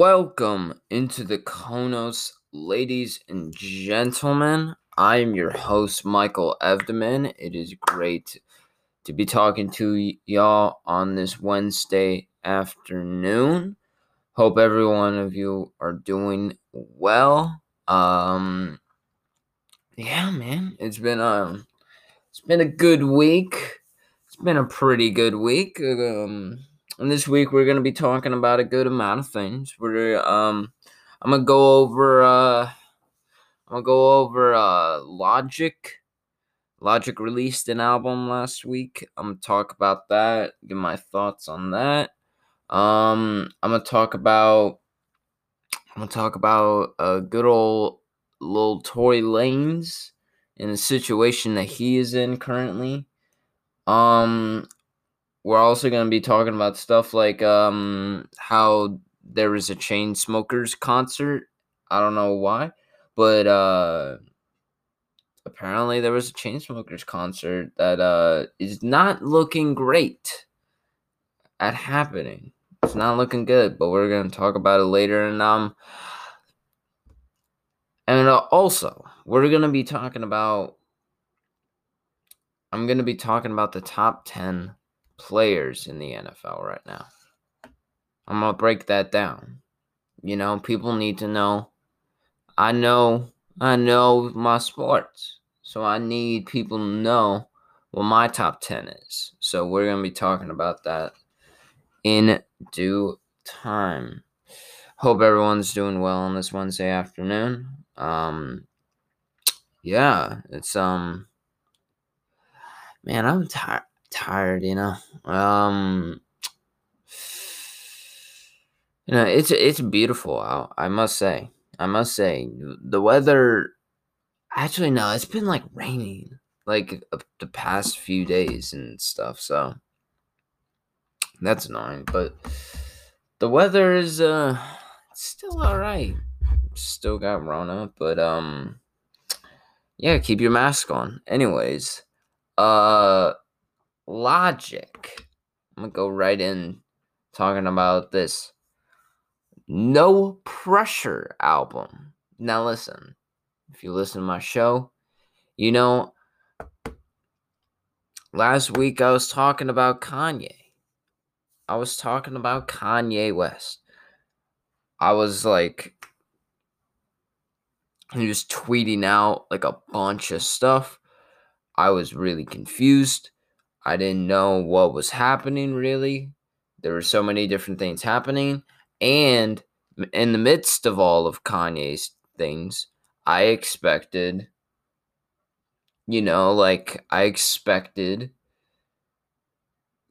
Welcome into the Konos, ladies and gentlemen. I am your host, Michael Evdeman. It is great to be talking to y- y'all on this Wednesday afternoon. Hope every one of you are doing well. Um, yeah, man, it's been um, it's been a good week. It's been a pretty good week. Um, and this week we're gonna be talking about a good amount of things. We're um, I'm gonna go over uh, I'm gonna go over uh, Logic. Logic released an album last week. I'm gonna talk about that. Give my thoughts on that. Um, I'm gonna talk about. I'm gonna talk about a uh, good old little Tory Lanez in the situation that he is in currently. Um, we're also going to be talking about stuff like um how there was a Chainsmokers concert. I don't know why, but uh apparently there was a Chainsmokers concert that uh is not looking great at happening. It's not looking good, but we're going to talk about it later and um and uh, also, we're going to be talking about I'm going to be talking about the top 10 players in the NFL right now. I'm going to break that down. You know, people need to know. I know, I know my sports. So I need people to know what my top 10 is. So we're going to be talking about that in due time. Hope everyone's doing well on this Wednesday afternoon. Um yeah, it's um man, I'm tired tired, you know. Um you know, it's it's beautiful out, I must say. I must say the weather actually no, it's been like raining like the past few days and stuff, so that's annoying, but the weather is uh still all right. Still got Rona, but um yeah, keep your mask on. Anyways, uh Logic. I'm gonna go right in talking about this No Pressure album. Now, listen, if you listen to my show, you know, last week I was talking about Kanye. I was talking about Kanye West. I was like, he was tweeting out like a bunch of stuff. I was really confused. I didn't know what was happening really. There were so many different things happening. And in the midst of all of Kanye's things, I expected, you know, like I expected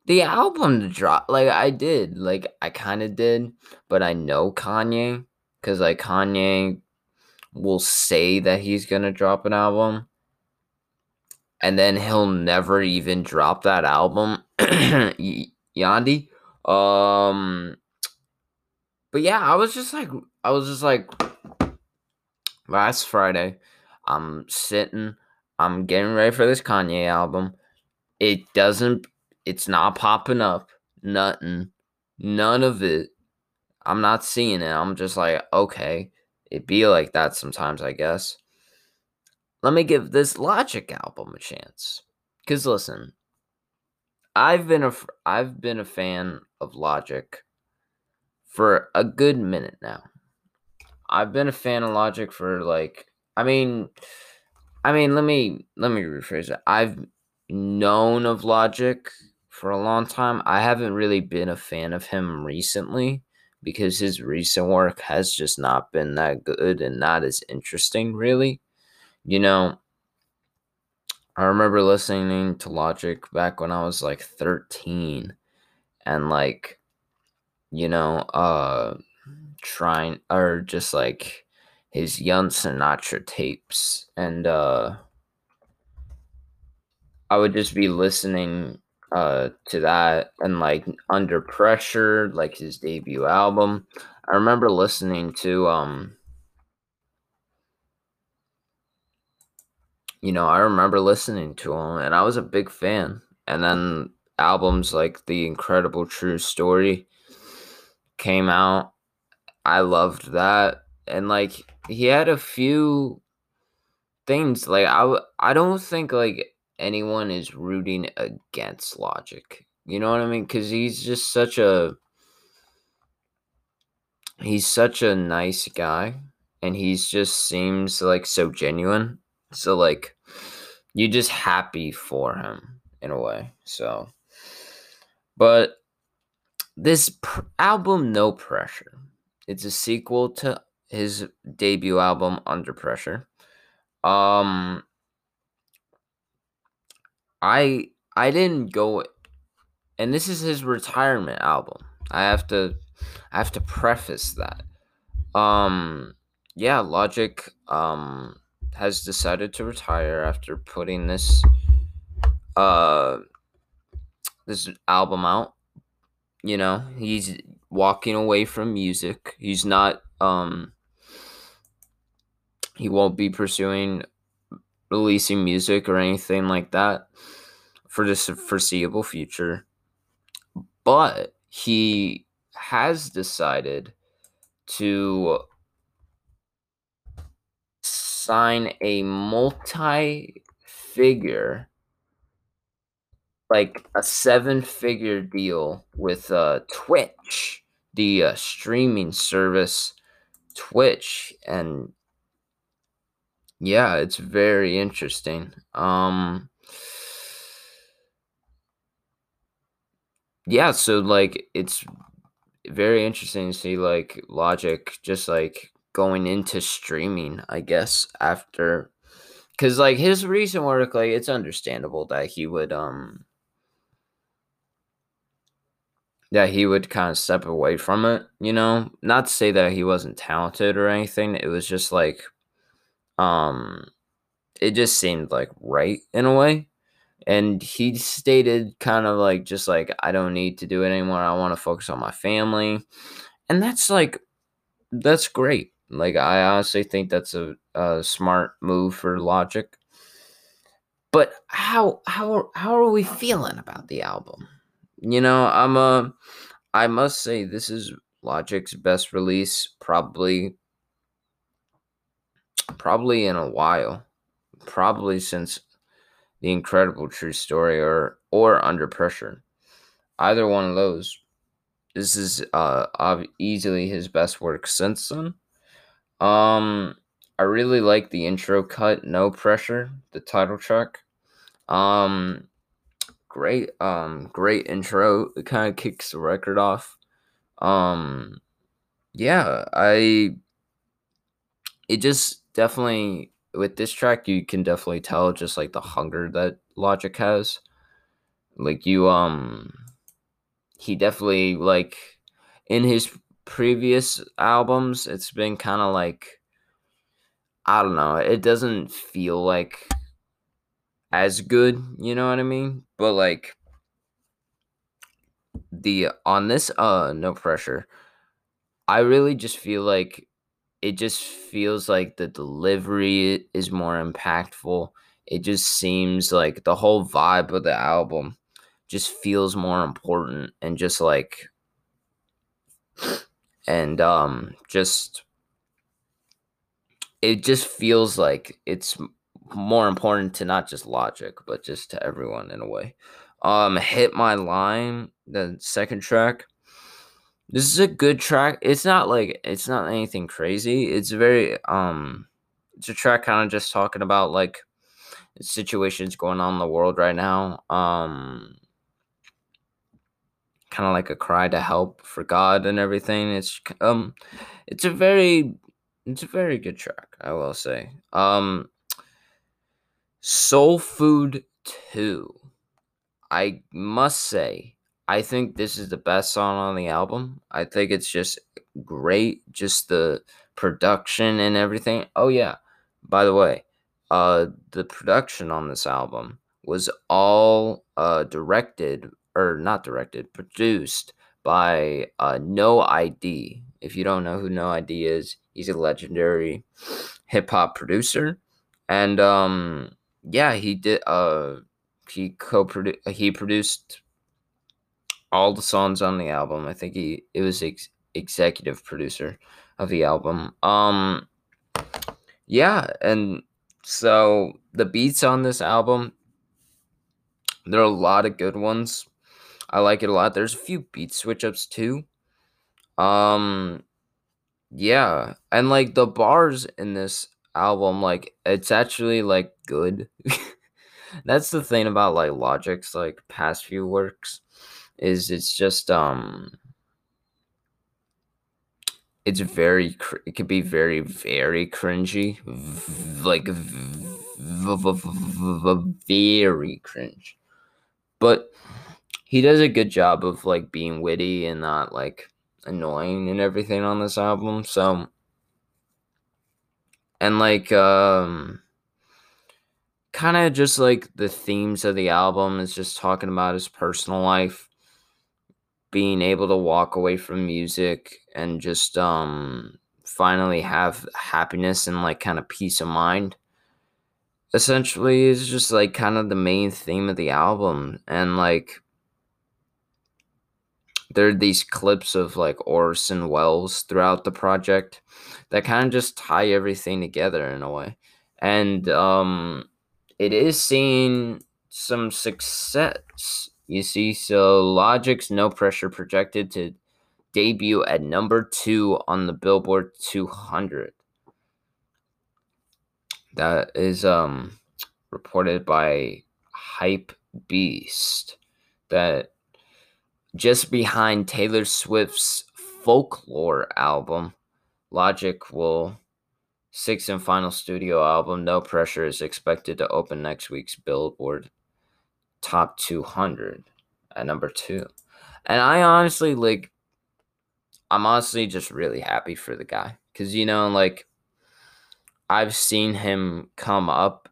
the album to drop. Like I did. Like I kind of did. But I know Kanye because like Kanye will say that he's going to drop an album and then he'll never even drop that album. Yandhi. Um but yeah, I was just like I was just like last Friday, I'm sitting, I'm getting ready for this Kanye album. It doesn't it's not popping up. Nothing. None of it. I'm not seeing it. I'm just like, okay. It be like that sometimes, I guess let me give this Logic album a chance. Cause listen, I've been a I've been a fan of Logic for a good minute now. I've been a fan of Logic for like I mean I mean let me let me rephrase it. I've known of Logic for a long time. I haven't really been a fan of him recently because his recent work has just not been that good and not as interesting really. You know, I remember listening to Logic back when I was like 13 and like you know, uh trying or just like his young Sinatra tapes and uh I would just be listening uh to that and like under pressure like his debut album. I remember listening to um you know, I remember listening to him and I was a big fan. And then albums like The Incredible True Story came out I loved that. And like he had a few things like I I don't think like anyone is rooting against Logic. You know what I mean? Cuz he's just such a he's such a nice guy and he's just seems like so genuine. So like you're just happy for him in a way. So but this pr- album No Pressure. It's a sequel to his debut album Under Pressure. Um I I didn't go and this is his retirement album. I have to I have to preface that. Um yeah, Logic um has decided to retire after putting this uh this album out. You know, he's walking away from music. He's not um he won't be pursuing releasing music or anything like that for the foreseeable future. But he has decided to sign a multi figure like a seven figure deal with uh Twitch, the uh, streaming service Twitch and yeah, it's very interesting. Um Yeah, so like it's very interesting to see like Logic just like going into streaming, I guess, after cuz like his recent work like it's understandable that he would um that he would kind of step away from it, you know? Not to say that he wasn't talented or anything. It was just like um it just seemed like right in a way. And he stated kind of like just like I don't need to do it anymore. I want to focus on my family. And that's like that's great. Like I honestly think that's a, a smart move for Logic. But how how how are we feeling about the album? You know, I'm a I must say this is Logic's best release probably probably in a while. Probably since The Incredible True Story or or Under Pressure. Either one of those. This is uh easily his best work since then. Um I really like the intro cut, No Pressure, the title track. Um great um great intro. It kind of kicks the record off. Um yeah i it just definitely with this track you can definitely tell just like the hunger that logic has. Like you um he definitely like in his previous albums it's been kind of like i don't know it doesn't feel like as good, you know what I mean? But like the on this uh no pressure, I really just feel like it just feels like the delivery is more impactful. It just seems like the whole vibe of the album just feels more important and just like and um just it just feels like it's more important to not just logic but just to everyone in a way. Um hit my line the second track. This is a good track. It's not like it's not anything crazy. It's very um it's a track kind of just talking about like situations going on in the world right now. Um kind of like a cry to help for god and everything it's um it's a very it's a very good track i will say um Soul Food 2. I must say, I think this is the best song on the album. I think it's just great, just the production and everything. Oh yeah. By the way, uh the production on this album was all uh directed or not directed, produced by uh No ID. If you don't know who No ID is, he's a legendary hip hop producer. And um yeah, he did. Uh, he co-produced. He produced all the songs on the album. I think he it was ex- executive producer of the album. Um yeah, and so the beats on this album there are a lot of good ones. I like it a lot. There's a few beat switch ups too. Um yeah, and like the bars in this album like it's actually like good. That's the thing about like Logic's like past few works is it's just um it's very it could be very very cringy like very cringe but he does a good job of like being witty and not like annoying and everything on this album so and like um kind of just like the themes of the album is just talking about his personal life being able to walk away from music and just um finally have happiness and like kind of peace of mind essentially is just like kind of the main theme of the album and like there are these clips of like Orson Welles throughout the project that kind of just tie everything together in a way. And um it is seeing some success. You see, so Logic's No Pressure projected to debut at number two on the Billboard 200. That is um reported by Hype Beast that just behind Taylor Swift's folklore album, Logic will sixth and final studio album, No Pressure, is expected to open next week's Billboard Top 200 at number two. And I honestly like, I'm honestly just really happy for the guy. Because you know, like, I've seen him come up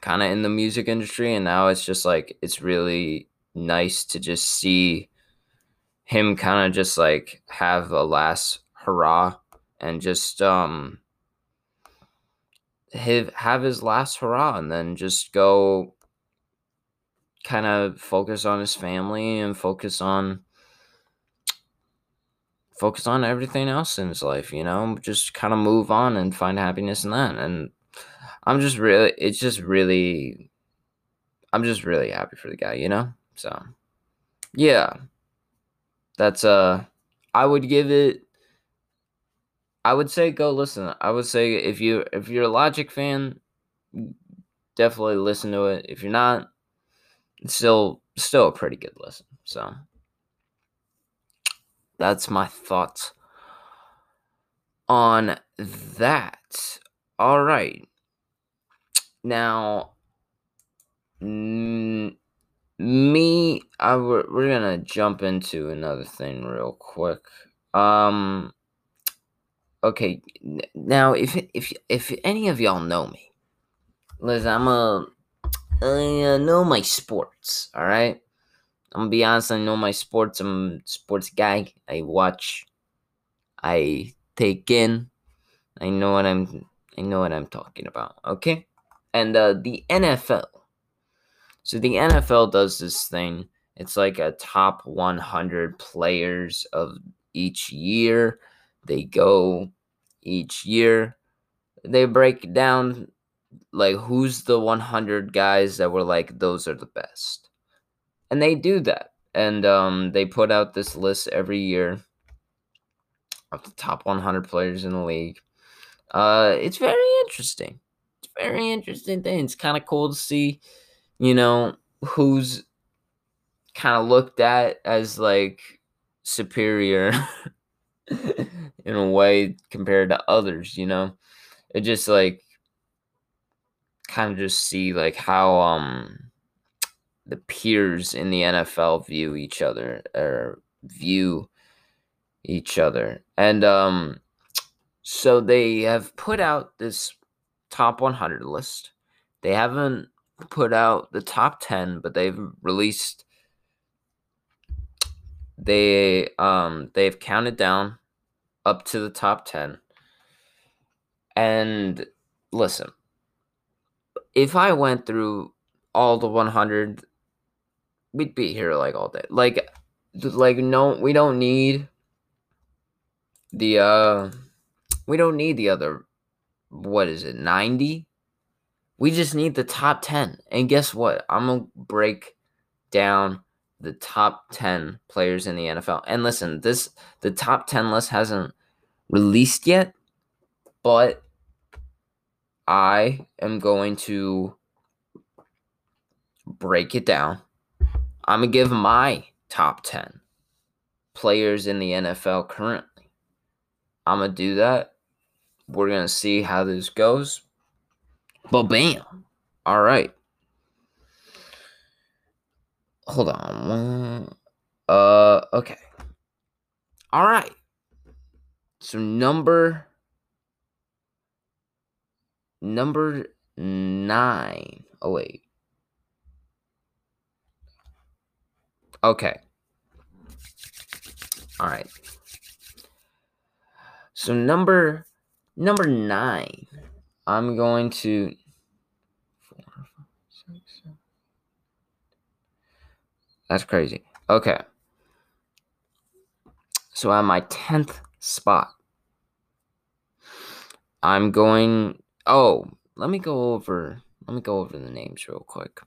kind of in the music industry, and now it's just like it's really nice to just see him kind of just like have a last hurrah and just um have, have his last hurrah and then just go kind of focus on his family and focus on focus on everything else in his life you know? Just kind of move on and find happiness in that. And i'm just really it's just really i'm just really happy for the guy you know so yeah that's uh i would give it I would say go listen. I would say if you if you're a Logic fan, definitely listen to it. If you're not, it's still still a pretty good listen. So that's my thoughts on that. All right. Now, me, I we're, we're gonna jump into another thing real quick. Um, okay, now if if if any of y'all know me, listen, I'm a I uh, know my sports. All right, I'm gonna be honest. I know my sports. I'm a sports guy. I watch. I take in. I know what I'm. I know what I'm talking about. Okay, and uh, the NFL. So the NFL does this thing. It's like a top 100 players of each year. They go each year. They break down like who's the 100 guys that were like those are the best. And they do that. And um, they put out this list every year of the top 100 players in the league. Uh, it's very interesting. It's very interesting thing. It's kind of cool to see, you know, who's kind of looked at as like superior in a way compared to others, you know? It just like kind of just see like how um the peers in the NFL view each other or view each other. And um so they have put out this top 100 list. They haven't put out the top 10, but they've released they um they've counted down up to the top 10 and listen if i went through all the 100 we'd be here like all day. Like like no we don't need the uh we don't need the other what is it 90 we just need the top 10 and guess what? I'm gonna break down the top 10 players in the nfl and listen this the top 10 list hasn't released yet but i am going to break it down. I'm gonna give my top 10 players in the nfl currently. I'm gonna do that. We're gonna see how this goes. But bam. All right. Hold on. Uh okay. All right. So number number 9. Oh wait. Okay. All right. So number number nine, I'm going to. Four, five, six, seven. That's crazy. Okay. So at my tenth spot, I'm going. Oh, let me go over. Let me go over the names real quick.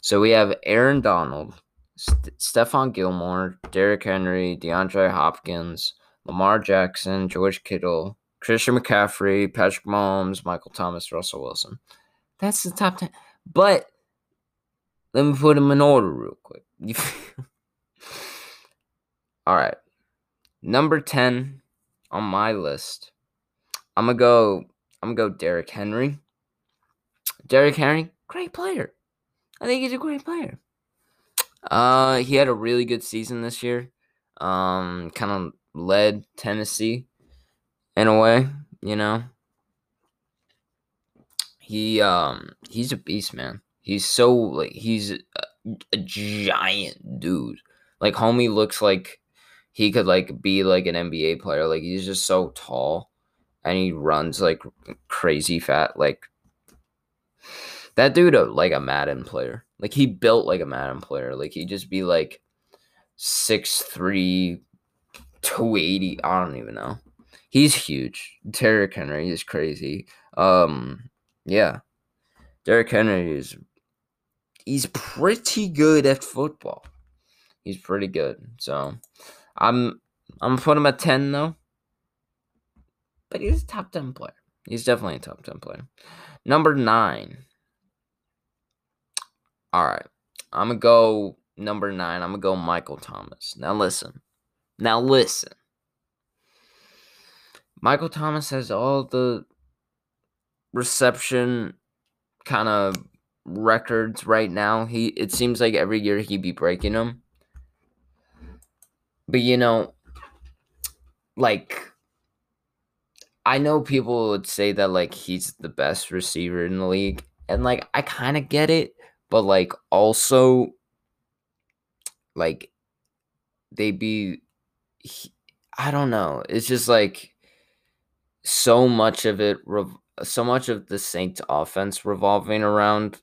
So we have Aaron Donald, St- Stephon Gilmore, Derrick Henry, DeAndre Hopkins, Lamar Jackson, George Kittle, Christian McCaffrey, Patrick Mahomes, Michael Thomas, Russell Wilson. That's the top 10. But let me put them in order real quick. All right. Number 10 on my list. I'm going to go I'm going to go Derrick Henry. Derrick Henry, great player. I think he's a great player. Uh he had a really good season this year. Um kind of led Tennessee in a way, you know. He um he's a beast, man. He's so like he's a, a giant dude. Like homie looks like he could like be like an NBA player. Like he's just so tall and he runs like crazy fat like that dude a, like a Madden player. Like he built like a Madden player. Like he'd just be like six three 280. I don't even know. He's huge. Derrick Henry is crazy. Um, yeah. Derrick Henry is he's pretty good at football. He's pretty good. So I'm I'm putting him at 10 though. But he's a top 10 player. He's definitely a top 10 player. Number nine. All right. I'm to go number nine. I'm to go Michael Thomas. Now, listen. Now listen. Michael Thomas has all the reception kind of records right now. He it seems like every year he'd be breaking them. But you know, like I know people would say that like he's the best receiver in the league and like I kind of get it, but like also like they be he, I don't know. It's just like so much of it, so much of the Saints offense revolving around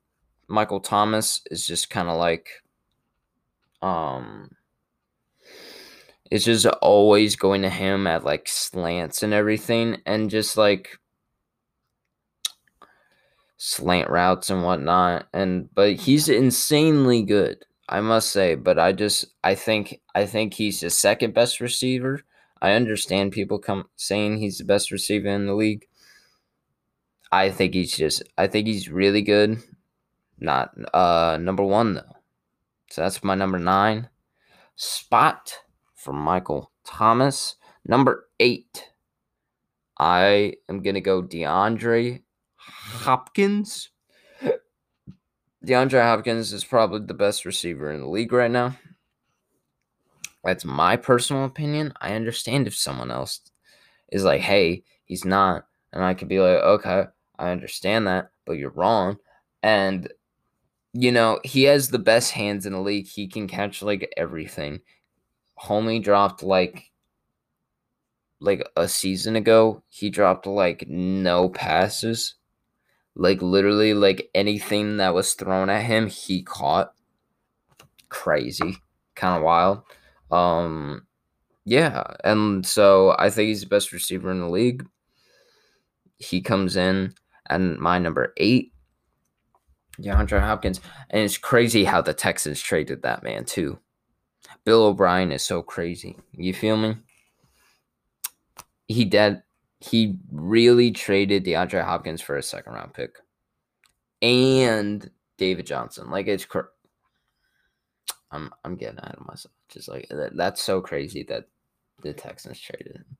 Michael Thomas is just kind of like, um, it's just always going to him at like slants and everything, and just like slant routes and whatnot. And but he's insanely good. I must say, but I just I think I think he's the second best receiver. I understand people come saying he's the best receiver in the league. I think he's just I think he's really good. Not uh number 1 though. So that's my number 9 spot for Michael Thomas. Number 8. I am to go DeAndre Hopkins. DeAndre Hopkins is probably the best receiver in the league right now. That's my personal opinion. I understand if someone else is like, hey, he's not. And I could be like, okay, I understand that, but you're wrong. And, you know, he has the best hands in the league. He can catch like everything. Homie dropped like like a season ago, he dropped like no passes like literally like anything that was thrown at him, he caught. Crazy. Kind of wild. Um, yeah, and so I think he's the best receiver in the league. He comes in and my number eight, DeAndre Hopkins, and it's crazy how the Texans traded that man too. Bill O'Brien is so crazy. You feel me? He did. He really traded DeAndre Hopkins for a second round pick and David Johnson. Like it's. Cr- I'm I'm getting ahead of myself. Just like that, that's so crazy that the Texans traded him.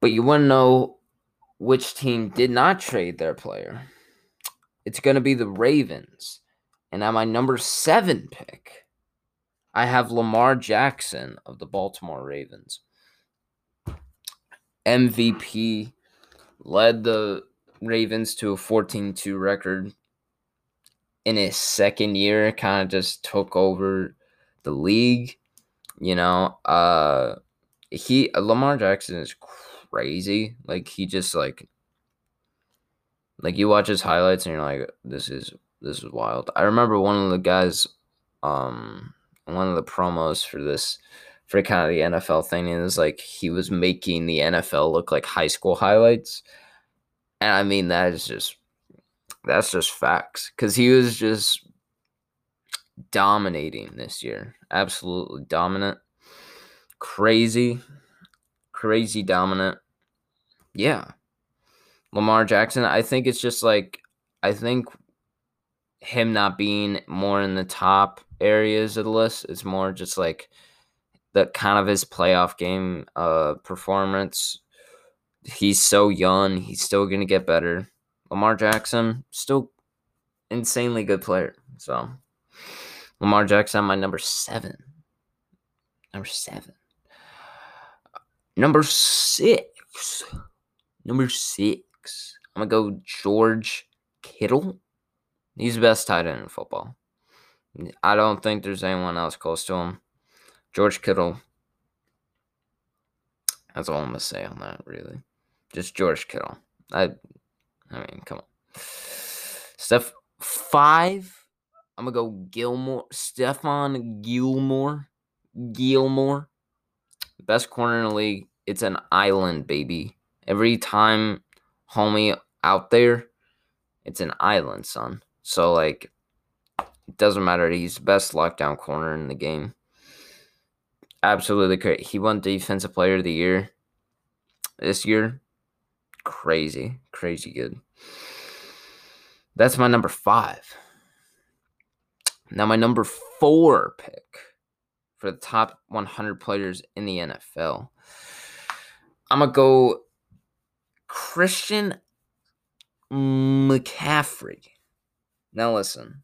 But you want to know which team did not trade their player? It's going to be the Ravens. And at my number seven pick, I have Lamar Jackson of the Baltimore Ravens. MVP led the Ravens to a 14 2 record in his second year, kind of just took over the league. You know, uh, he Lamar Jackson is crazy. Like he just like like you watch his highlights and you're like, this is this is wild. I remember one of the guys, um, one of the promos for this for kind of the NFL thing, and it was like he was making the NFL look like high school highlights. And I mean that is just that's just facts. Cause he was just dominating this year. Absolutely dominant. Crazy. Crazy dominant. Yeah. Lamar Jackson, I think it's just like I think him not being more in the top areas of the list is more just like the kind of his playoff game uh performance. He's so young, he's still gonna get better. Lamar Jackson, still insanely good player. So Lamar Jackson, my number seven. Number seven. Number six. Number six. I'm gonna go George Kittle. He's the best tight end in football. I don't think there's anyone else close to him. George Kittle. That's all I'm gonna say on that, really. Just George Kittle. I I mean, come on. Steph five. I'm gonna go Gilmore. Stephon Gilmore. Gilmore. Best corner in the league. It's an island, baby. Every time homie out there, it's an island, son. So like it doesn't matter. He's the best lockdown corner in the game. Absolutely great. He won defensive player of the year this year crazy, crazy good. That's my number five. Now, my number four pick for the top 100 players in the NFL. I'm going to go Christian McCaffrey. Now, listen,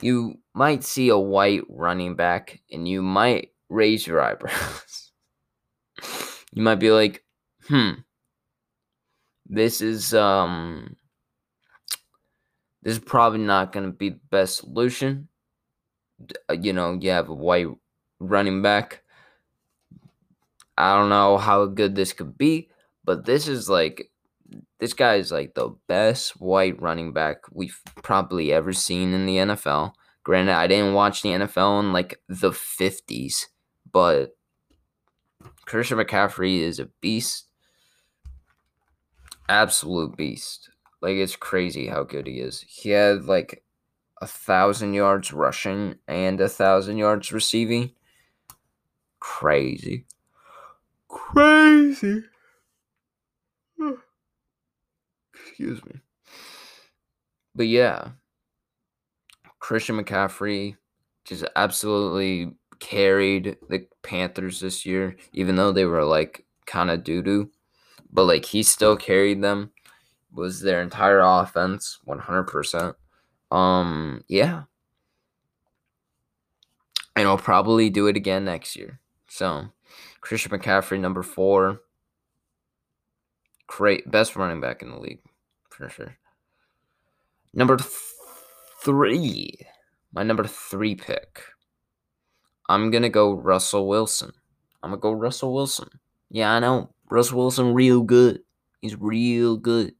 you might see a white running back and you might raise your eyebrows. you might be like, hmm, this is um this is probably not going to be the best solution. Uh, you know, you have a white running back. I don't know how good this could be, but this is like this guy is like the best white running back we've probably ever seen in the NFL. Granted, I didn't watch the NFL in like the 50s, but Christian McCaffrey is a beast absolute beast. Like it's crazy how good he is. He had like a thousand yards rushing and a thousand yards receiving. Crazy. Crazy. Excuse me. But yeah, Christian McCaffrey just absolutely carried the Panthers this year, even though they were like kind of doo doo but like he still carried them. Was their entire offense 100%. Um, yeah. And I'll probably do it again next year. So, Christian McCaffrey, number four. Great, best running back in the league, for sure. Number th- three, my number three pick. I'm gonna go Russell Wilson. I'm gonna go Russell Wilson. Yeah, I know. Russell Wilson real good. He's real good.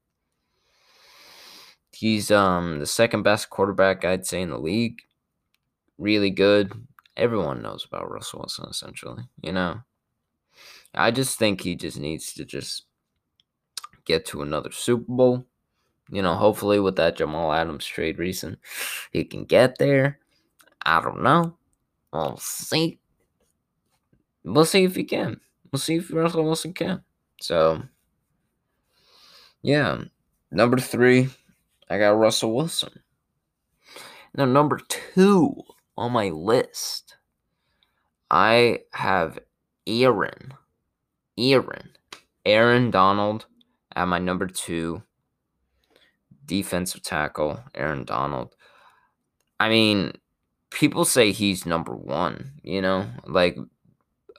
He's um the second best quarterback I'd say in the league. really good. Everyone knows about Russell Wilson, essentially. You know, I just think he just needs to just get to another Super Bowl. You know, hopefully with that Jamal Adams trade recent, he can get there. I don't know. We'll see. We'll see if he can. We'll see if Russell Wilson can. So, yeah. Number three, I got Russell Wilson. Now, number two on my list, I have Aaron. Aaron. Aaron Donald at my number two defensive tackle, Aaron Donald. I mean, people say he's number one, you know, like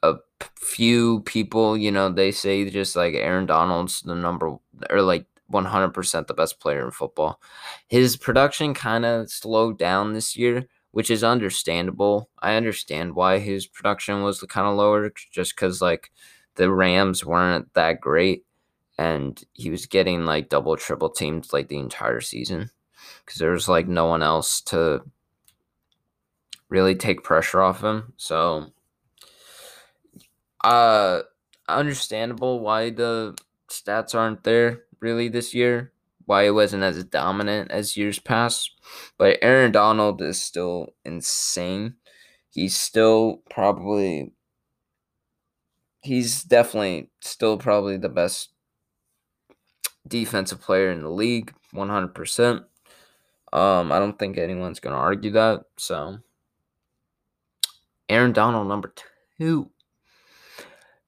a few people, you know, they say just like Aaron Donald's the number or like 100% the best player in football. His production kind of slowed down this year, which is understandable. I understand why his production was kind of lower just cuz like the Rams weren't that great and he was getting like double triple teams like the entire season cuz there was like no one else to really take pressure off him. So uh understandable why the stats aren't there really this year. Why it wasn't as dominant as years past. But Aaron Donald is still insane. He's still probably he's definitely still probably the best defensive player in the league, 100%. Um, I don't think anyone's going to argue that. So, Aaron Donald, number two.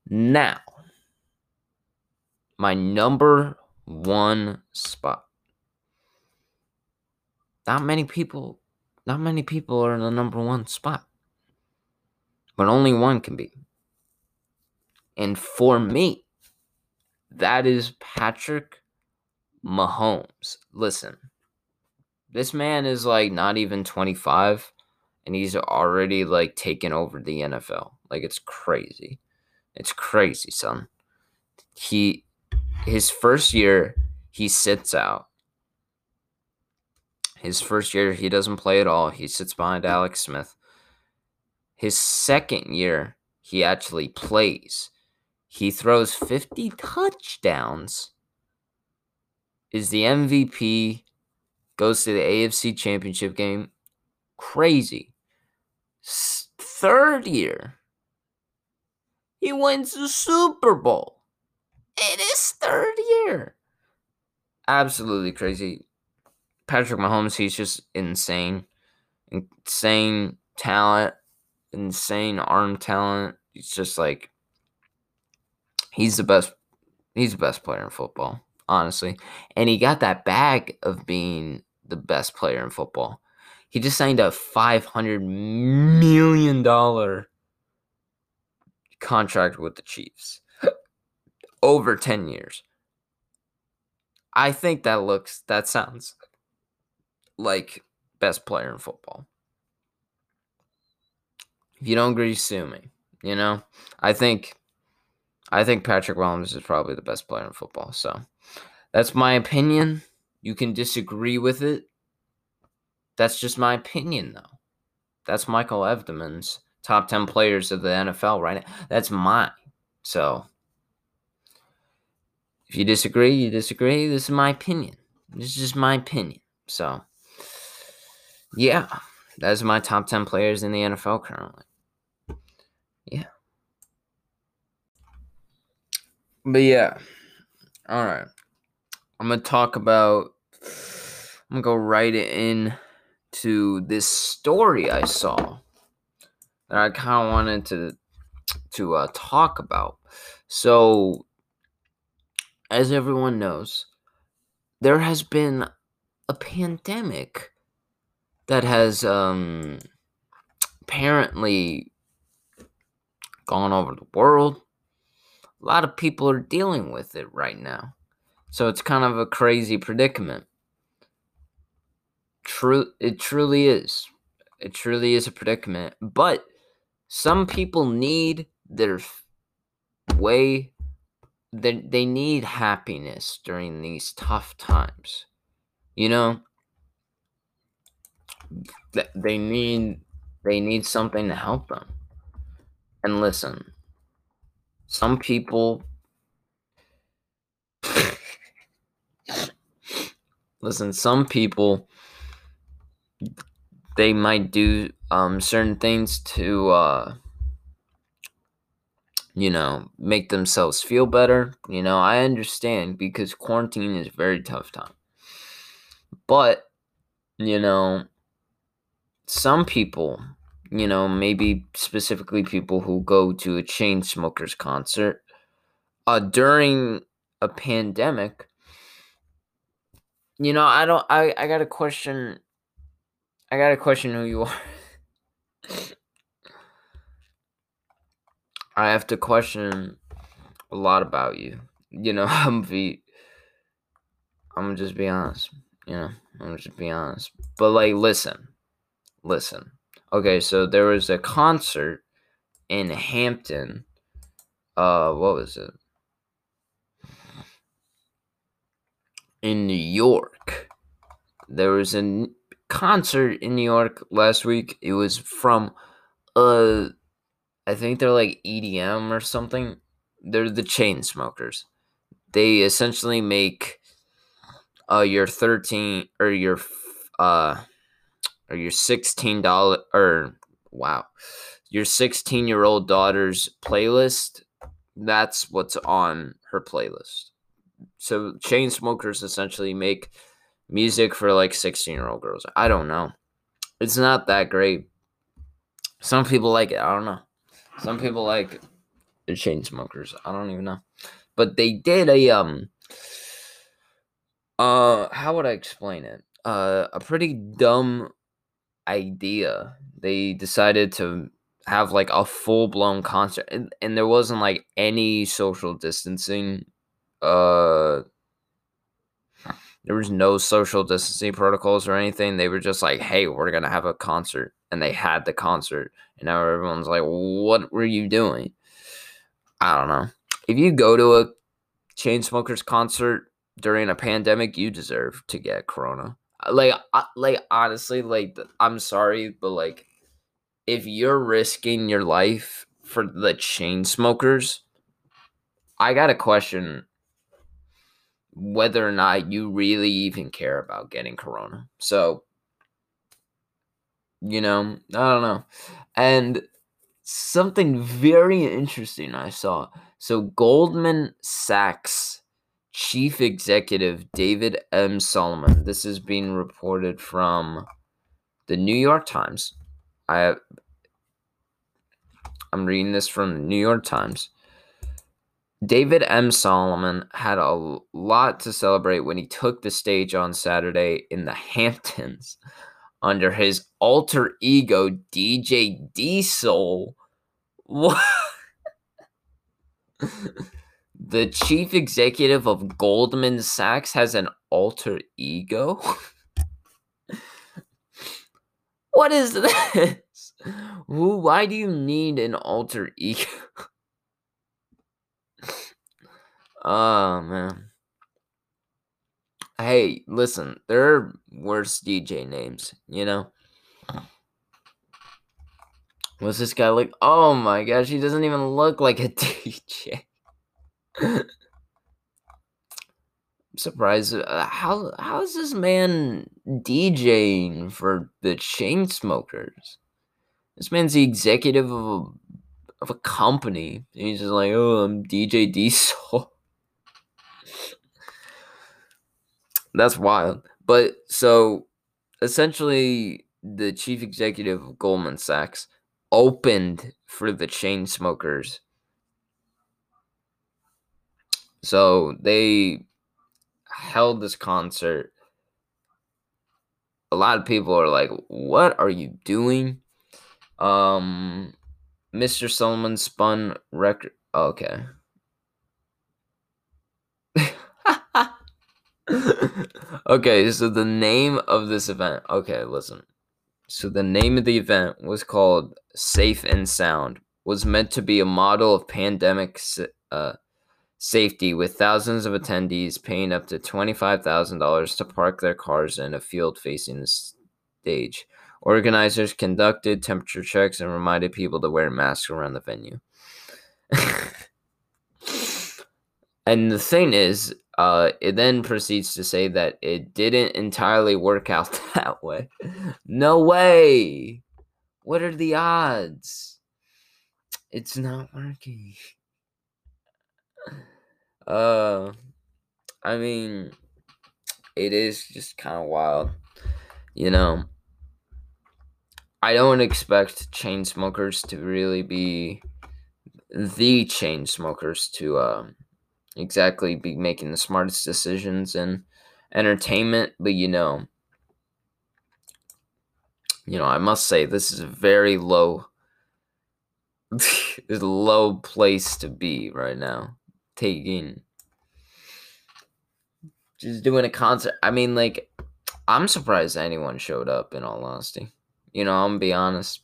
Now, my number one spot. Not many people, not many people are in the number one spot, but only one can be. And for me, that is Patrick Mahomes. Listen, this man is like not even 25 and he's already like taken over the NFL. Like it's crazy. It's crazy, son. He his first year he sits out. His first year he doesn't play at all. He sits behind Alex Smith. His second year he actually plays. He throws 50 touchdowns. Is the MVP goes to the AFC Championship game. Crazy. Third year he wins the Super Bowl in his third year. Absolutely crazy. Patrick Mahomes, he's just insane. Insane talent, insane arm talent. He's just like he's the best he's the best player in football, honestly. And he got that bag of being the best player in football. He just signed a $500 million contract with the Chiefs over 10 years. I think that looks, that sounds like best player in football. If you don't agree, sue me. You know, I think, I think Patrick Mahomes is probably the best player in football. So that's my opinion. You can disagree with it. That's just my opinion, though. That's Michael Evdeman's top 10 players of the NFL right now. That's mine. So if you disagree, you disagree. This is my opinion. This is just my opinion. So yeah, that's my top 10 players in the NFL currently. Yeah. But yeah. All right. I'm going to talk about I'm going to go right in to this story I saw that I kind of wanted to to uh, talk about. So, as everyone knows, there has been a pandemic that has um, apparently gone over the world. A lot of people are dealing with it right now. So it's kind of a crazy predicament. True it truly is. It truly is a predicament. But some people need their way they, they need happiness during these tough times you know they need They need something to help them. And listen, some people listen, some people they might do um, certain things to uh, you know make themselves feel better you know i understand because quarantine is a very tough time. But you know some people you know maybe specifically people who go to a Chainsmokers concert uh during a pandemic you know i don't i i got a question i gotta question who you are I have to question a lot about you. You know, I'm be I'm gonna just be honest. You know, I'm gonna just be honest. But like listen. Listen. Okay, so there was a concert in Hampton. Uh what was it? In New York. There was a concert in New York last week. It was from uh I think they're like EDM or something. They're the Chainsmokers. They essentially make uh your 13 or your uh or your 16 dollar or wow your 16 year old daughter's playlist that's what's on her playlist so Chainsmokers essentially make music for like 16 year old girls i don't know it's not that great some people like it i don't know some people like the Chainsmokers. I don't even know. But they did a um uh how would I explain it? Uh a pretty dumb idea. They decided to have like a full blown concert and, and there wasn't like any social distancing uh there was no social distancing protocols or anything. They were just like, "Hey, we're gonna have a concert," and they had the concert, and now everyone's like, "What were you doing?" I don't know. If you go to a Chainsmokers concert during a pandemic, you deserve to get corona. Uh, like, uh, like honestly, like I'm sorry, but like, if you're risking your life for the Chainsmokers, I got a question whether or not you really even care about getting corona. So, you know, I don't know. And something very interesting I saw. So, Goldman Sachs chief executive David M. Solomon, this is being reported from the New York Times. I I'm reading this from the New York Times. David M. Solomon had a lot to celebrate when he took the stage on Saturday in the Hamptons under his alter ego DJ D-Soul. What? the chief executive of Goldman Sachs has an alter ego? what is this? Why do you need an alter ego? Oh man. Hey, listen, there are worse DJ names, you know? What's this guy like? Oh my gosh, he doesn't even look like a DJ. I'm surprised. Uh, how how is this man DJing for the Chainsmokers? This man's the executive of a of a company. he's just like, oh, I'm DJ D-Soul. That's wild. But so essentially, the chief executive of Goldman Sachs opened for the Chainsmokers. So they held this concert. A lot of people are like, "What are you doing?" Um, Mr. Solomon spun record. Okay. okay, so the name of this event. Okay, listen. So the name of the event was called Safe and Sound. Was meant to be a model of pandemic uh, safety, with thousands of attendees paying up to twenty five thousand dollars to park their cars in a field facing the stage, Organizers conducted temperature checks and reminded people to wear masks around the venue. and the thing is, uh, it then proceeds to say that it didn't entirely work out that way. No way. What are the odds? It's not working. Uh, I mean, it is just kind of wild, you know. I don't expect Chainsmokers to really be the Chainsmokers to um, exactly be making the smartest decisions in entertainment, but you know, you know, I must say this is a very low, low place to be right now. Taking, just doing a concert. I mean, like, I'm surprised anyone showed up. In all honesty, you know, I'm gonna be honest.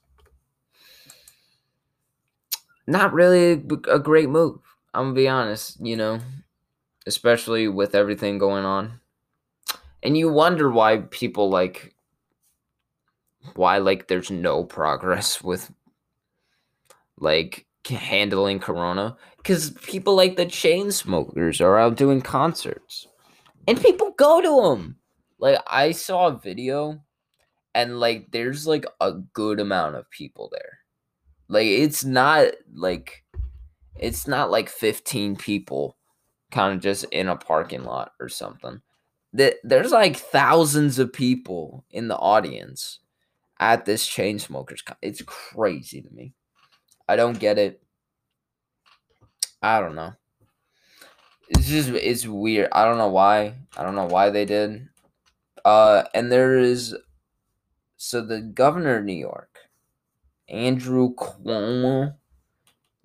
Not really a great move. I'm gonna be honest. You know, especially with everything going on, and you wonder why people like why like there's no progress with like handling corona. Because people like the Chainsmokers are out doing concerts. And people go to them like i saw a video and like there's like a good amount of people there. Like it's not like it's not like 15 people kind of just in a parking lot or something there's like thousands of people in the audience at this Chainsmokers. Con- it's crazy to me. I don't get it. I don't know. It's just it's weird. I don't know why. I don't know why they did. Uh, and there is so the governor of New York, Andrew Cuomo.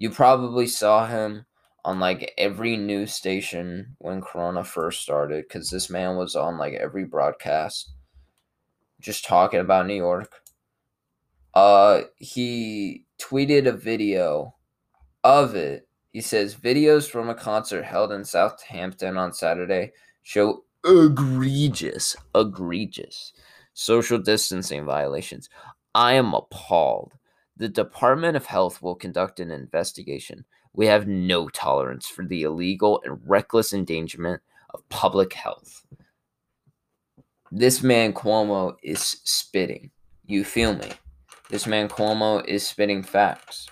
You probably saw him on like every news station when Corona first started, because this man was on like every broadcast, just talking about New York uh he tweeted a video of it. He says videos from a concert held in Southampton on Saturday show egregious, egregious social distancing violations. I am appalled. The Department of Health will conduct an investigation. We have no tolerance for the illegal and reckless endangerment of public health. This man Cuomo is spitting. You feel me? This man Cuomo is spitting facts.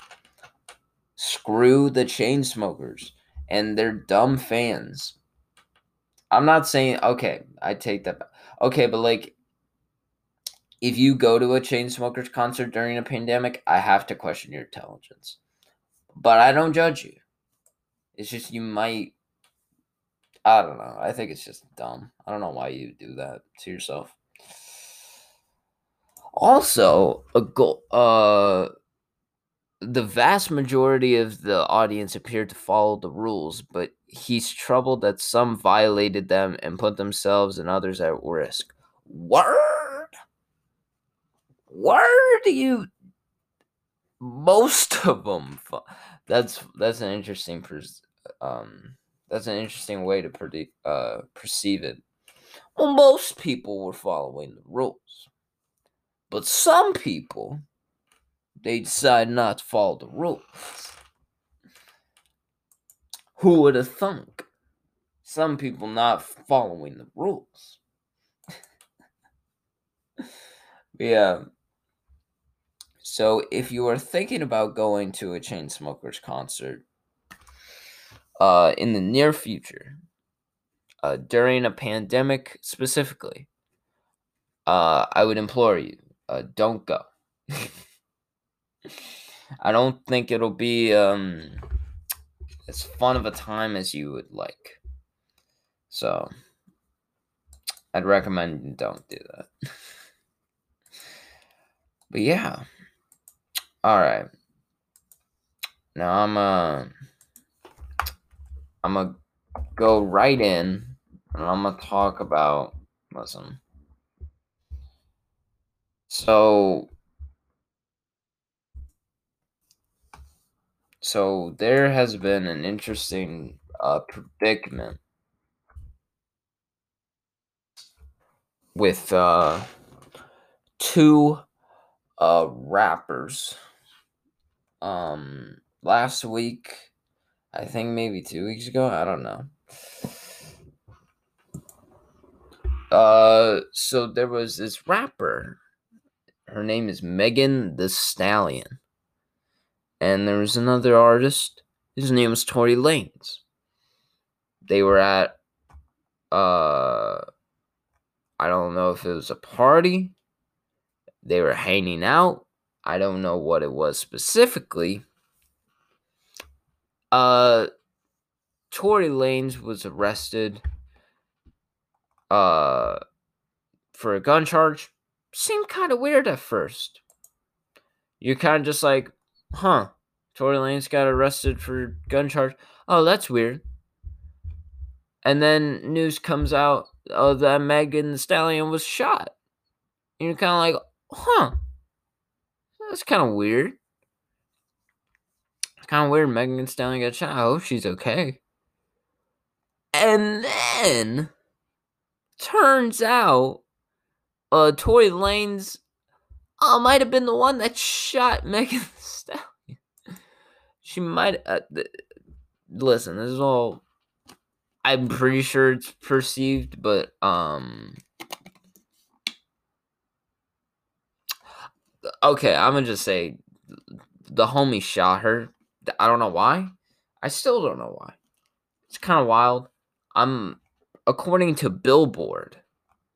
Screw the Chainsmokers and their dumb fans. I'm not saying okay, I take that back. Okay, but like if you go to a Chainsmokers concert during a pandemic, I have to question your intelligence. But I don't judge you. It's just you might I don't know. I think it's just dumb. I don't know why you do that to yourself. Also, a goal. Uh, the vast majority of the audience appeared to follow the rules, but he's troubled that some violated them and put themselves and others at risk. Word, do you. Most of them. That's that's an interesting. Um, that's an interesting way to pre- uh, perceive it. Well, most people were following the rules. But some people, they decide not to follow the rules. Who would have thunk? Some people not following the rules. yeah. So if you are thinking about going to a Chainsmokers concert uh, in the near future, uh, during a pandemic specifically, uh, I would implore you uh, don't go. I don't think it'll be um, as fun of a time as you would like. So, I'd recommend don't do that. but yeah. All right. Now I'm uh I'm gonna go right in and I'm gonna talk about listen. So so there has been an interesting uh, predicament with uh, two uh rappers. Um last week, I think maybe 2 weeks ago, I don't know. Uh so there was this rapper. Her name is Megan Thee Stallion. And there was another artist. His name was Tory Lanez. They were at uh I don't know if it was a party. They were hanging out. I don't know what it was specifically. Uh Tory Lanez was arrested uh for a gun charge. Seemed kind of weird at first. You're kind of just like, huh, Tory Lanez got arrested for gun charge. Oh, that's weird. And then news comes out uh, that Megan Stallion was shot. And you're kind of like, huh, that's kind of weird. It's kind of weird Megan Thee Stallion got shot. I hope she's okay. And then turns out uh Tory Lanez uh, might have been the one that shot Megan Stallion. She might uh, th- listen, this is all I'm pretty sure it's perceived, but um okay, I'm gonna just say the homie shot her. I don't know why. I still don't know why. It's kind of wild. I'm according to Billboard.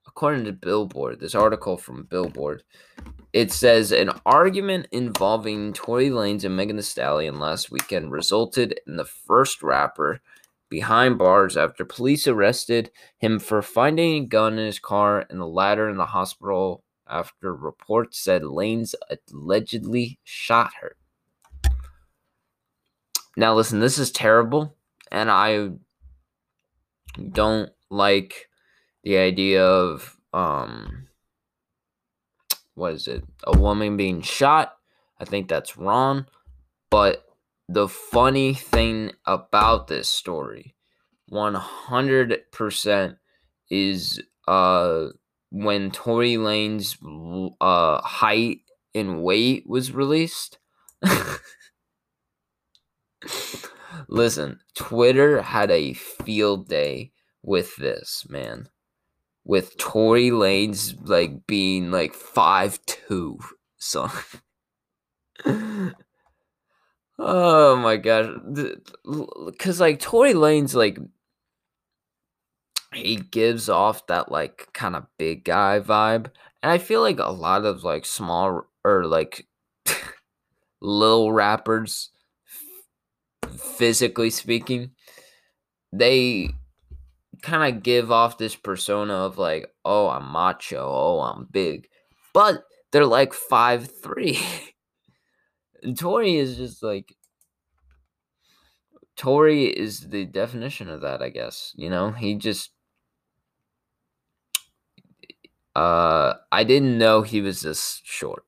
According to Billboard, this article from Billboard, it says an argument involving Tory Lanez and Megan Thee Stallion last weekend resulted in the first rapper behind bars after police arrested him for finding a gun in his car and the latter in the hospital after reports said Lanez allegedly shot her. Now, listen, this is terrible, and I don't like the idea of um what is it a woman being shot i think that's wrong but the funny thing about this story 100% is uh when Tory Lanez uh height and weight was released Listen, Twitter had a field day with this, man. With Tory Lanez like being like five two, so. oh my gosh, because like Tory Lanez like he gives off that like kind of big guy vibe, and I feel like a lot of like small or like little rappers, physically speaking, they kind of give off this persona of like, oh, I'm macho, oh, I'm big, but they're like five three. and Tory is just like Tory is the definition of that, I guess. You know, he just uh I didn't know he was this short.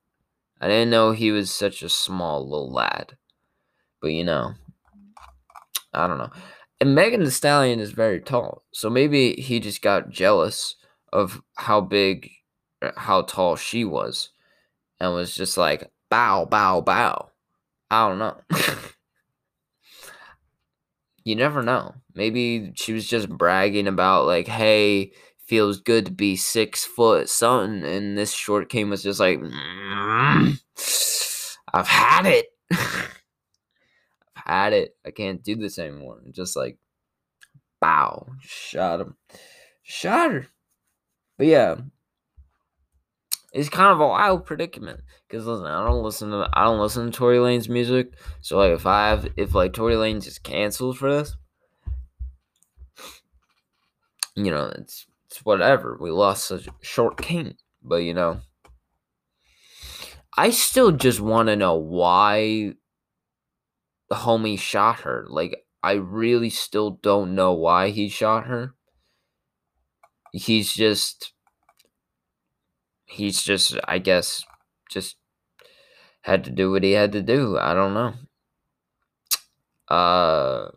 I didn't know he was such a small little lad. But you know, I don't know. And Megan Thee Stallion is very tall. So maybe he just got jealous of how big, uh, how tall she was. And was just like, bow, bow, bow. I don't know. you never know. Maybe she was just bragging about, like, hey, feels good to be six foot something. And this short king was just like, mm, I've had it. I've had it. I can't do this anymore. Just like, bow, shot him, shot her. But yeah, it's kind of a wild predicament because listen, I don't listen to I don't listen to Tory Lanez music. So like, if I have if like Tory Lanez is canceled for this, you know, it's it's whatever. We lost a short king, but you know. I still just want to know why the homie shot her. Like, I really still don't know why he shot her. He's just, he's just, I guess, just had to do what he had to do. I don't know. Uh,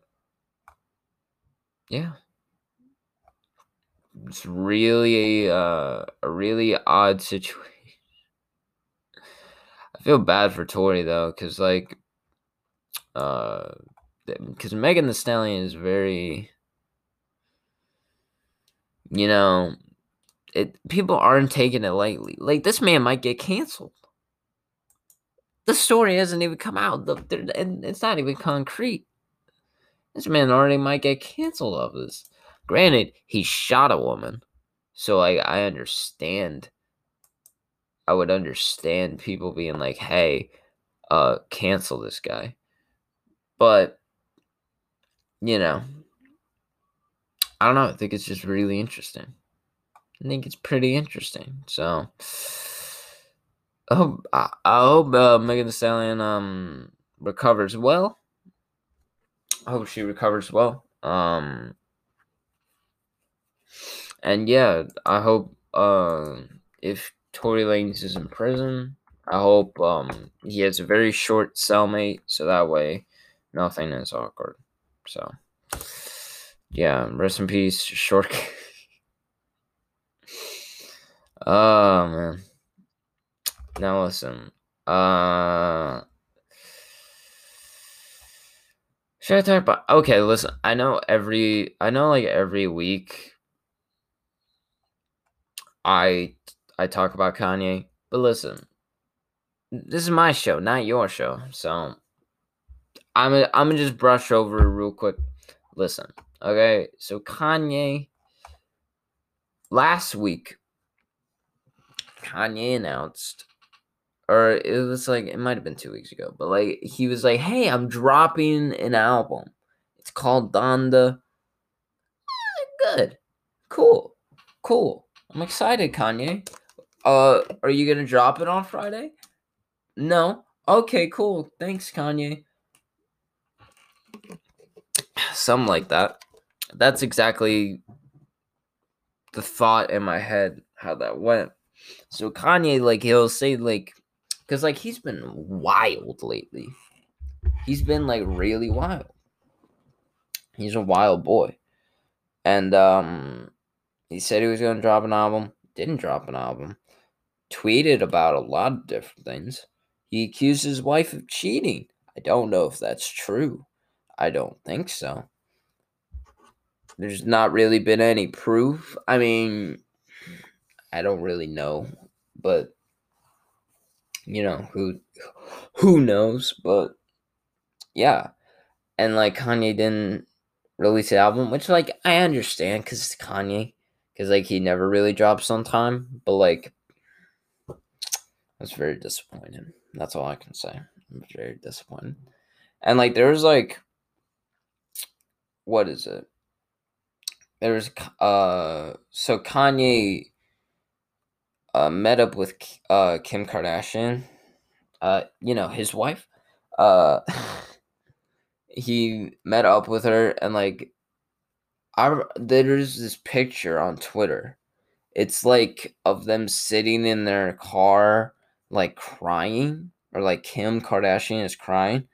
yeah. It's really uh, a really odd situation. I feel bad for Tory though, because like, uh, because Megan Thee Stallion is very, you know, it people aren't taking it lightly. Like this man might get canceled. The story hasn't even come out, and it's not even concrete. This man already might get canceled of this. Granted, he shot a woman, so like I understand. I would understand people being like, "Hey, uh, cancel this guy," but you know, I don't know. I think it's just really interesting. I think it's pretty interesting. So, I hope I, hope uh, Megan Thee Stallion um recovers well. I hope she recovers well. Um, and yeah, I hope uh, if Tory Lanez is in prison, I hope um he has a very short cellmate, so that way nothing is awkward. So yeah, rest in peace, short. oh man. Now listen. Uh should I talk about okay, listen, I know every I know like every week I I talk about Kanye, but listen. This is my show, not your show. So I'm a, I'm gonna just brush over real quick. Listen, okay. So Kanye last week, Kanye announced, or it was like it might have been two weeks ago, but like he was like, "Hey, I'm dropping an album. It's called Donda." Good, cool, cool. I'm excited, Kanye. Uh, are you gonna drop it on Friday? No. Okay, cool. Thanks, Kanye something like that. That's exactly the thought in my head how that went. So Kanye, like he'll say like, because like he's been wild lately. He's been like really wild. He's a wild boy, and um, he said he was gonna drop an album. Didn't drop an album. Tweeted about a lot of different things. He accused his wife of cheating. I don't know if that's true. I don't think so. There's not really been any proof. I mean, I don't really know, but you know, who who knows, but yeah. And like Kanye didn't release the album, which like I understand cuz it's Kanye cuz like he never really drops on time, but like that's very disappointing. That's all I can say. I'm very disappointed. And like there's like what is it? There's uh so Kanye uh met up with uh Kim Kardashian, uh you know, his wife. Uh he met up with her and like I there's this picture on Twitter. It's like of them sitting in their car like crying or like Kim Kardashian is crying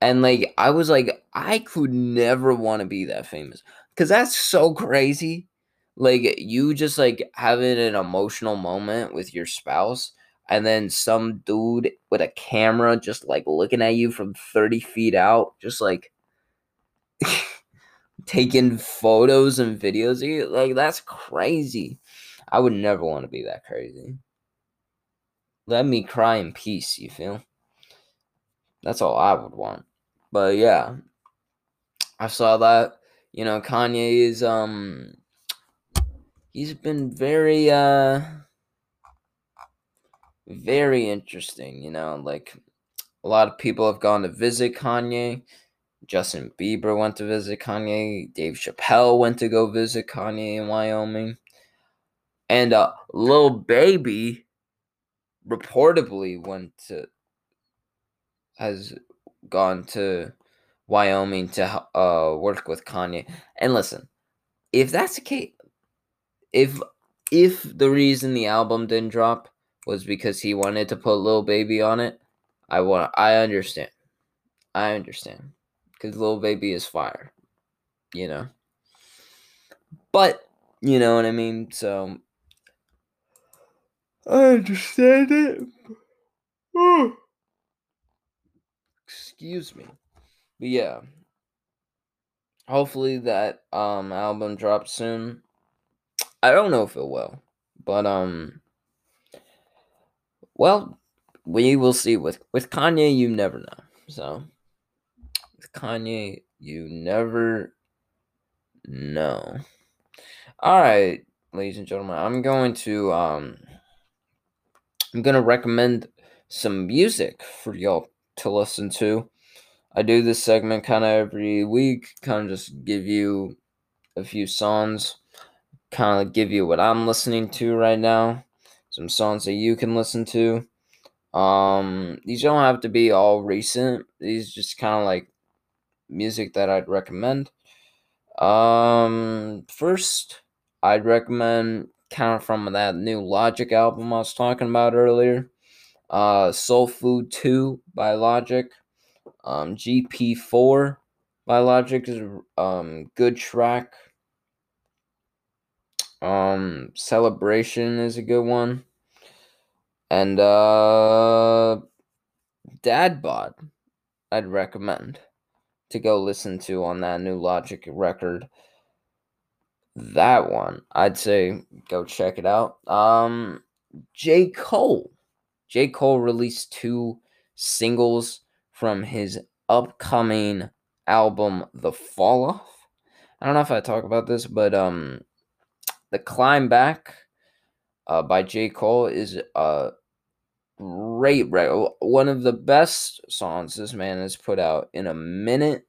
and like I was like, I could never want to be that famous. Cause that's so crazy. Like you just like having an emotional moment with your spouse, and then some dude with a camera just like looking at you from 30 feet out, just like taking photos and videos of you. Like that's crazy. I would never want to be that crazy. Let me cry in peace, you feel? That's all I would want. But yeah, I saw that. You know, Kanye is um he's been very uh very interesting, you know, like a lot of people have gone to visit Kanye. Justin Bieber went to visit Kanye. Dave Chappelle went to go visit Kanye in Wyoming. And uh Lil Baby reportedly went to has gone to Wyoming to uh, work with Kanye. And listen, if that's the case, if if the reason the album didn't drop was because he wanted to put Lil Baby on it, I want I understand. I understand. Lil Baby is fire. You know. But you know what I mean? So I understand it. Excuse me. But yeah. Hopefully that um album drops soon. I don't know if it will. But um well, we will see with with Kanye you never know. So Kanye you never know. All right, ladies and gentlemen, I'm going to um I'm going to recommend some music for y'all to listen to. I do this segment kind of every week, kind of just give you a few songs, kind of give you what I'm listening to right now, some songs that you can listen to. Um, these don't have to be all recent. These just kind of like music that I'd recommend. Um, first, I'd recommend kind of from that new Logic album I was talking about earlier. Uh, Soul Food 2 by Logic. Um, GP4 by Logic is um good track. Um, Celebration is a good one. And uh Dad Bod I'd recommend to go listen to on that new Logic record. That one, I'd say go check it out. Um J. Cole. J. Cole released two singles from his upcoming album, The Fall Off. I don't know if I talk about this, but um The Climb Back uh, by J. Cole is a great record. One of the best songs this man has put out in a minute.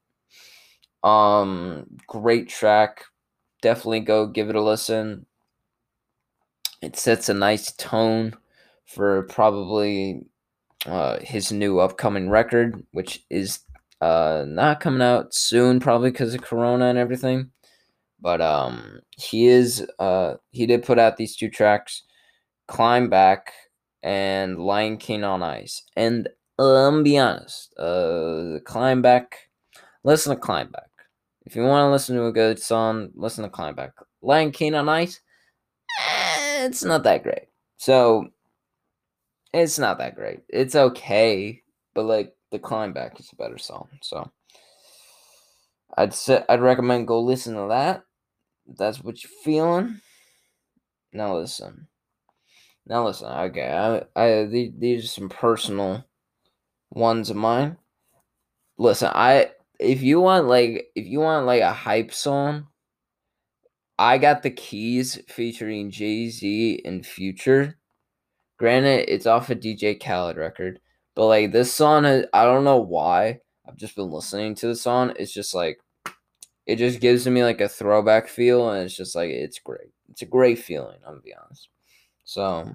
Um, great track. Definitely go give it a listen. It sets a nice tone for probably uh, his new upcoming record, which is uh, not coming out soon, probably because of Corona and everything. But um, he is uh, he did put out these two tracks, "Climb Back" and "Lion King on Ice." And um, be honest, uh, "Climb Back," listen to "Climb Back." If you want to listen to a good song, listen to "Climb Back." "Lion King on Ice," eh, it's not that great. So it's not that great. It's okay, but like the climb back is a better song. So I'd say I'd recommend go listen to that. that's what you're feeling. Now listen. Now listen. Okay, I I these, are some personal ones of mine. Listen, I if you want like if you want like a hype song, I got the keys featuring Jay Z and Future Granted, it's off a DJ Khaled record, but like this song, I don't know why. I've just been listening to the song. It's just like it just gives me like a throwback feel, and it's just like it's great. It's a great feeling. I'm gonna be honest. So,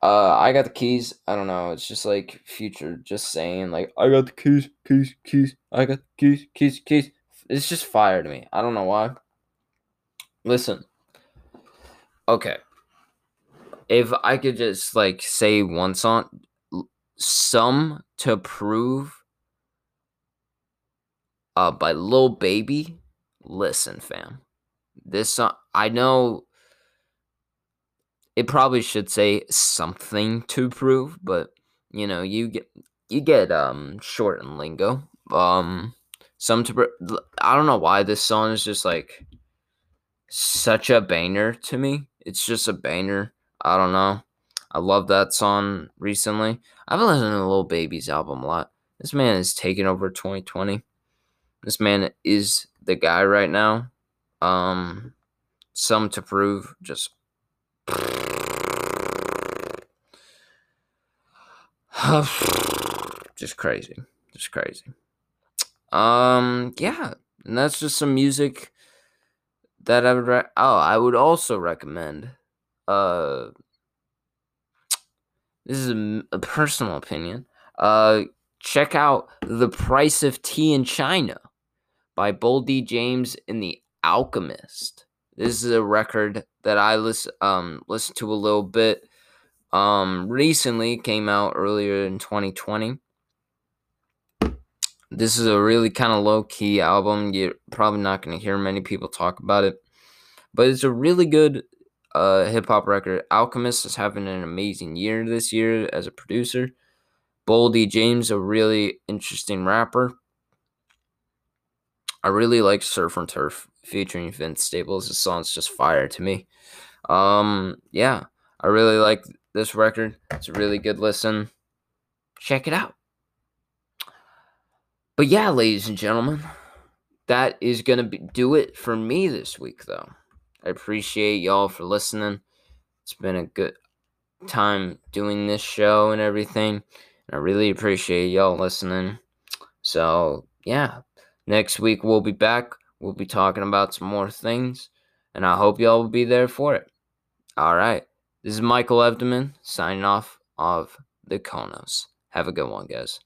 uh, I got the keys. I don't know. It's just like future, just saying like I got the keys, keys, keys. I got the keys, keys, keys. It's just fire to me. I don't know why. Listen. Okay if I could just like say one song, "Sum 2 Prove" uh, by Lil Baby. Listen, fam, this song I know it probably should say something to prove, but you know you get you get um short and lingo. Um, some to I don't know why this song is just like such a banger to me. It's just a banger. I don't know. I love that song recently. I've been listening to Lil Baby's album a lot. This man is taking over 2020. This man is the guy right now. Um, Sum 2 Prove. Just. just crazy. Just crazy. Um, yeah. And that's just some music that I would. Re- oh, I would also recommend uh this is a, a personal opinion. Uh check out The Price of Tea in China by Boldy James and the Alchemist. This is a record that I listen um listened to a little bit um recently came out earlier in 2020 this is a really kind of low key album you're probably not going to hear many people talk about it but it's a really good uh, hip hop record. Alchemist is having an amazing year this year as a producer. Boldy James, a really interesting rapper. I really like Surf and Turf featuring Vince Staples. This song's just fire to me. Um, yeah, I really like this record. It's a really good listen. Check it out. But yeah, ladies and gentlemen, that is going to do it for me this week, though. I appreciate y'all for listening. It's been a good time doing this show and everything. I really appreciate y'all listening. So, yeah, next week we'll be back. We'll be talking about some more things, and I hope y'all will be there for it. All right. This is Michael Evdeman signing off of the Konos. Have a good one, guys.